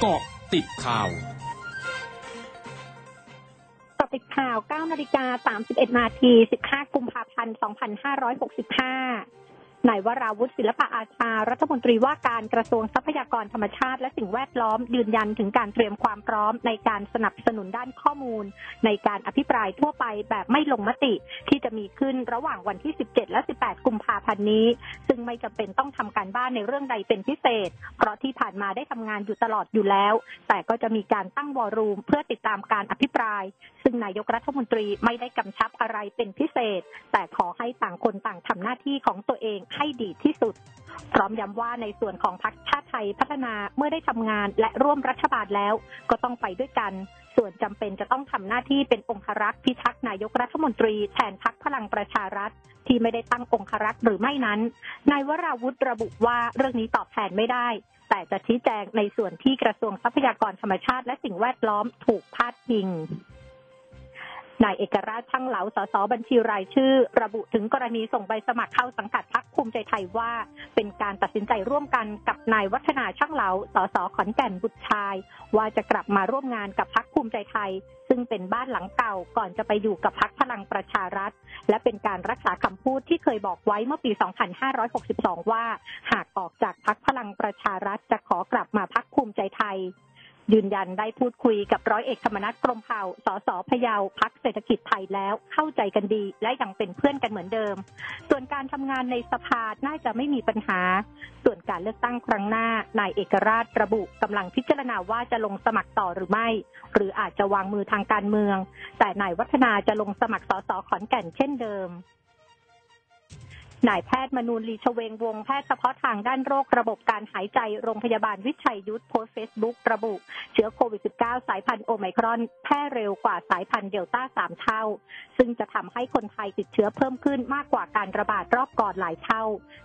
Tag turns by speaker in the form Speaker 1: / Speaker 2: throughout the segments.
Speaker 1: เกาะติดข่าว
Speaker 2: กาะติดข่าว 9 นาฬิกา 31 นาที 15 กุมภาพันธ์ 2565 นายวราวุฒิศิลปะอาชา รัฐมนตรีว่าการกระทรวงทรัพยากรธรรมชาติ และสิ่งแวดล้อมยืนยันถึงการเตรียมความพร้อม ในการสนับสนุนด้านข้อมูล ในการอภิปรายทั่วไปแบบไม่ลงมติ ที่จะมีขึ้นระหว่างวันที่ 17 และ 18 กุมภาพันธ์นี้ ซึ่งไม่จำเป็นต้องทำการบ้านในเรื่องใดเป็นพิเศษ เพราะที่ผ่านมาได้ทำงานอยู่ตลอดอยู่แล้ว แต่ก็จะมีการตั้งวอรูม เพื่อติดตามการอภิปราย ซึ่งนายกรัฐมนตรีไม่ได้กำชับอะไรเป็นพิเศษ แต่ขอให้ต่างคนต่างทำหน้าที่ของตัวเองให้ดีที่สุด พร้อมย้ำว่าในส่วนของพรรคชาติไทยพัฒนาเมื่อได้ทำงานและร่วมรัฐบาลแล้ว ก็ต้องไปด้วยกัน ส่วนจำเป็นจะต้องทำหน้าที่เป็นองครักษ์พิทักษ์นายกรัฐมนตรีแทนพรรคพลังประชารัฐที่ไม่ได้ตั้งองครักษ์หรือไม่นั้น นายวราวุฒิระบุว่าเรื่องนี้ตอบแทนไม่ได้ แต่จะชี้แจงในส่วนที่กระทรวงทรัพยากรธรรมชาติและสิ่งแวดล้อมถูกพาดพิง นายเอกราชช่างเหลาสสบัญชีรายชื่อ ระบุถึงกรณีส่งใบสมัครเข้าสังกัดพรรคภูมิใจไทยว่า เป็นการตัดสินใจร่วมกันกับนายวัฒนาช่างเหลาสสขอนแก่นบุตรชาย ว่าจะกลับมาร่วมงานกับพรรคภูมิใจไทย ซึ่งเป็นบ้านหลังเก่าก่อนจะไปอยู่กับพรรคพลังประชารัฐ และเป็นการรักษาคำพูดที่เคยบอกไว้เมื่อปี 2562 ว่า หากออกจากพรรคพลังประชารัฐจะขอกลับมาพรรคภูมิใจไทย ยืนยันได้พูดคุยกับร้อยเอกธรรมนัฐกรมเผ่า สสพยาวพักเศรษฐกิจไทยแล้วเข้าใจกันดี และยังเป็นเพื่อนกันเหมือนเดิม ส่วนการทำงานในสภาน่าจะไม่มีปัญหา ส่วนการเลือกตั้งครั้งหน้านายเอกราชระบุกำลังพิจารณาว่าจะลงสมัครต่อหรือไม่ หรืออาจจะวางมือทางการเมือง แต่นายวัฒนาจะลงสมัครสสขอนแก่นเช่นเดิม นายแพทย์มนูลลีชเวงวงแพทย์เฉพาะทางด้านโรคระบบการหายใจโรงพยาบาลวิชัยยุทธโพสเฟซบุ๊กระบุ เชื้อโควิด -19 สายพันธุ์โอไมครอนแพร่เร็วกว่าสายพันธุ์เดลต้าสามเท่า ซึ่งจะทำให้คนไทยติดเชื้อเพิ่มขึ้นมากกว่าการระบาดรอบก่อนหลายเท่า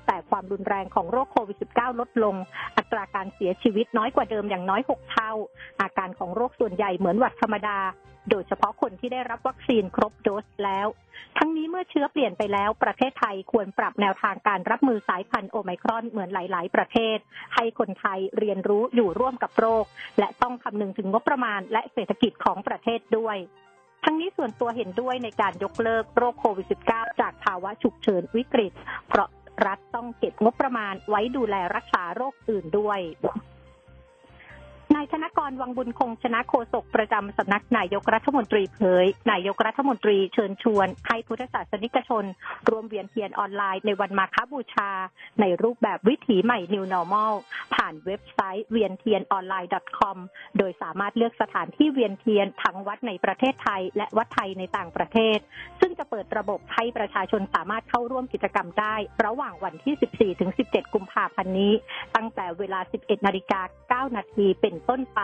Speaker 2: แต่ความรุนแรงของโรคโควิด -19 ลดลง อัตราการเสียชีวิตน้อยกว่าเดิมอย่างน้อย 6 เท่า อาการของโรคส่วนใหญ่เหมือนหวัดธรรมดาโดยเฉพาะคนที่ได้รับวัคซีนครบโดสแล้ว ทั้งนี้เมื่อเชื้อเปลี่ยนไปแล้ว ประเทศไทยควรปรับแนวทางการรับมือสายพันธุ์โอไมครอนเหมือนหลาย ๆ ประเทศ ให้คนไทยเรียนรู้อยู่ร่วมกับโรค และต้องคำนึงถึงงบประมาณและเศรษฐกิจของประเทศด้วยทั้งนี้ส่วนตัวเห็นด้วยในการยกเลิกโรคโควิด -19 จากภาวะฉุกเฉินวิกฤต เพราะรัฐต้องเก็บงบประมาณไว้ดูแลรักษาโรคอื่นด้วย นายธนกรวังบุญคงชนะโฆษกประจำสำนักนายกรัฐมนตรีเผย นายกรัฐมนตรีเชิญชวนให้พุทธศาสนิกชน ร่วมเวียนเทียนออนไลน์ในวันมาฆบูชา ในรูปแบบวิถีใหม่ New Normal ผ่านเว็บไซต์เวียนเทียนออนไลน์ .com โดยสามารถเลือกสถานที่เวียนเทียนทั้งวัดในประเทศไทย และวัดไทยในต่างประเทศ ซึ่งจะเปิดระบบให้ประชาชนสามารถเข้าร่วมกิจกรรมได้ ระหว่างวันที่ 14-17 กุมภาพันธ์นี้ ตั้งแต่เวลา 11 นาฬิกา 9 นาทีเป็นต้น้นไป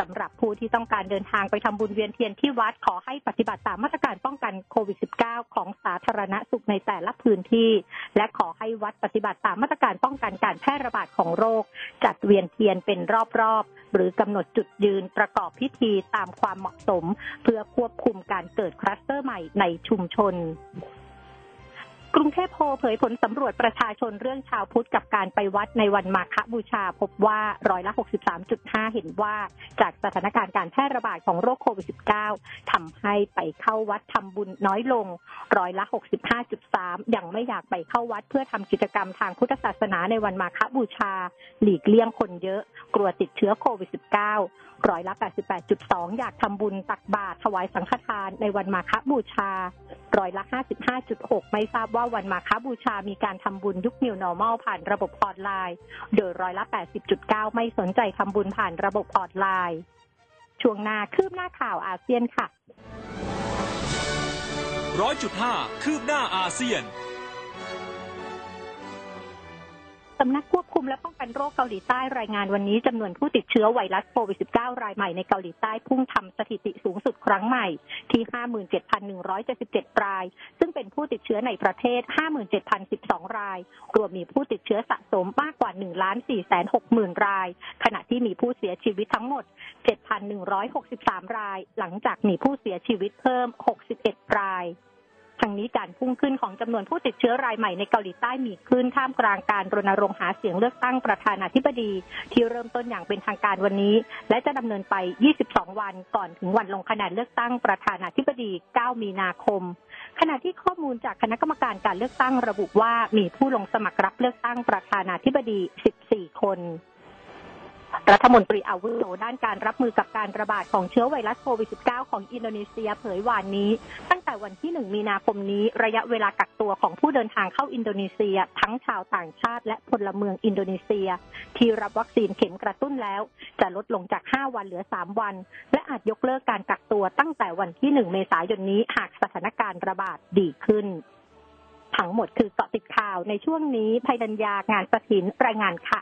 Speaker 2: สำหรับผู้ที่ต้องการเดินทางไปทำบุญเวียนเทียนที่วัดขอให้ปฏิบัติตามมาตรการป้องกันโควิด -19 ของสาธารณสุขในแต่ละพื้นที่ และขอให้วัดปฏิบัติตามมาตรการป้องกันการแพร่ระบาดของโรค จัดเวียนเทียนเป็นรอบๆ หรือกำหนดจุดยืนประกอบพิธีตามความเหมาะสม เพื่อควบคุมการเกิดคลัสเตอร์ใหม่ในชุมชน กรุงเทพโพเผยผลสำรวจประชาชนเรื่องชาวพุทธกับการไปวัดในวันมาฆบูชา พบว่าร้อยละ 63.5 เห็นว่าจากสถานการณ์การแพร่ระบาดของโรคโควิด -19 ทำให้ไปเข้าวัดทำบุญน้อยลงร้อยละ 65.3 ยังไม่อยากไปเข้าวัดเพื่อทำกิจกรรมทางพุทธศาสนาในวันมาฆบูชา หลีกเลี่ยงคนเยอะ กลัวติดเชื้อโควิด -19 ร้อยละ 88.2 อยากทำบุญตักบาตรถวายสังฆทานในวันมาฆบูชา ร้อยละ 55.6 ไม่ทราบว่าวันมาคบูชามีการทำบุญยุค New Normal ผ่านระบบออนไลน์ โดยร้อยละ 80.9 ไม่สนใจทำบุญผ่านระบบออนไลน์ ช่วงหน้าคืบหน้าข่าวอาเซียนค่ะ
Speaker 1: ร้อยจุดห้าคืบหน้าอาเซียน
Speaker 2: สำนักควบคุมและป้องกันโรคเกาหลีใต้รายงานวันนี้จำนวนผู้ติดเชื้อไวรัสโควิด -19 รายใหม่ในเกาหลีใต้พุ่งทำสถิติสูงสุดครั้งใหม่ ที่ 57,177 ราย ซึ่งเป็นผู้ติดเชื้อในประเทศ 57,012 ราย รวมมีผู้ติดเชื้อสะสมมากกว่า 1 4 6 0 0 0ราย ขณะที่มีผู้เสียชีวิตทั้งหมด 7,163 ราย หลังจากมีผู้เสียชีวิตเพิ่ม 61 ราย ทั้งนี้การพุ่งขึ้นของจำนวนผู้ติดเชื้อรายใหม่ในเกาหลีใต้มีขึ้นท่ามกลางการรณรงค์หาเสียงเลือกตั้งประธานาธิบดี ที่เริ่มต้นอย่างเป็นทางการวันนี้ และจะดำเนินไป 22 วันก่อนถึงวันลงคะแนนเลือกตั้งประธานาธิบดี 9 มีนาคม ขณะที่ข้อมูลจากคณะกรรมการการเลือกตั้งระบุว่ามีผู้ลงสมัครรับเลือกตั้งประธานาธิบดี 14 คน รัฐมนตรีอาวุโสด้านการรับมือกับการระบาดของเชื้อไวรัสโควิด -19 ของอินโดนีเซียเผยวานนี้ ตั้งแต่วันที่ 1 มีนาคมนี้ระยะเวลากักตัวของผู้เดินทางเข้าอินโดนีเซีย ทั้งชาวต่างชาติและพลเมืองอินโดนีเซีย ที่รับวัคซีนเข็มกระตุ้นแล้ว จะลดลงจาก 5 วันเหลือ 3 วัน และอาจยกเลิกการกักตัวตั้งแต่วันที่ 1 เมษายนนี้หากสถานการณ์ระบาดดีขึ้น ทั้งหมดคือเกาะติดข่าวในช่วงนี้ภัยดัญญางานสถินรายงานค่ะ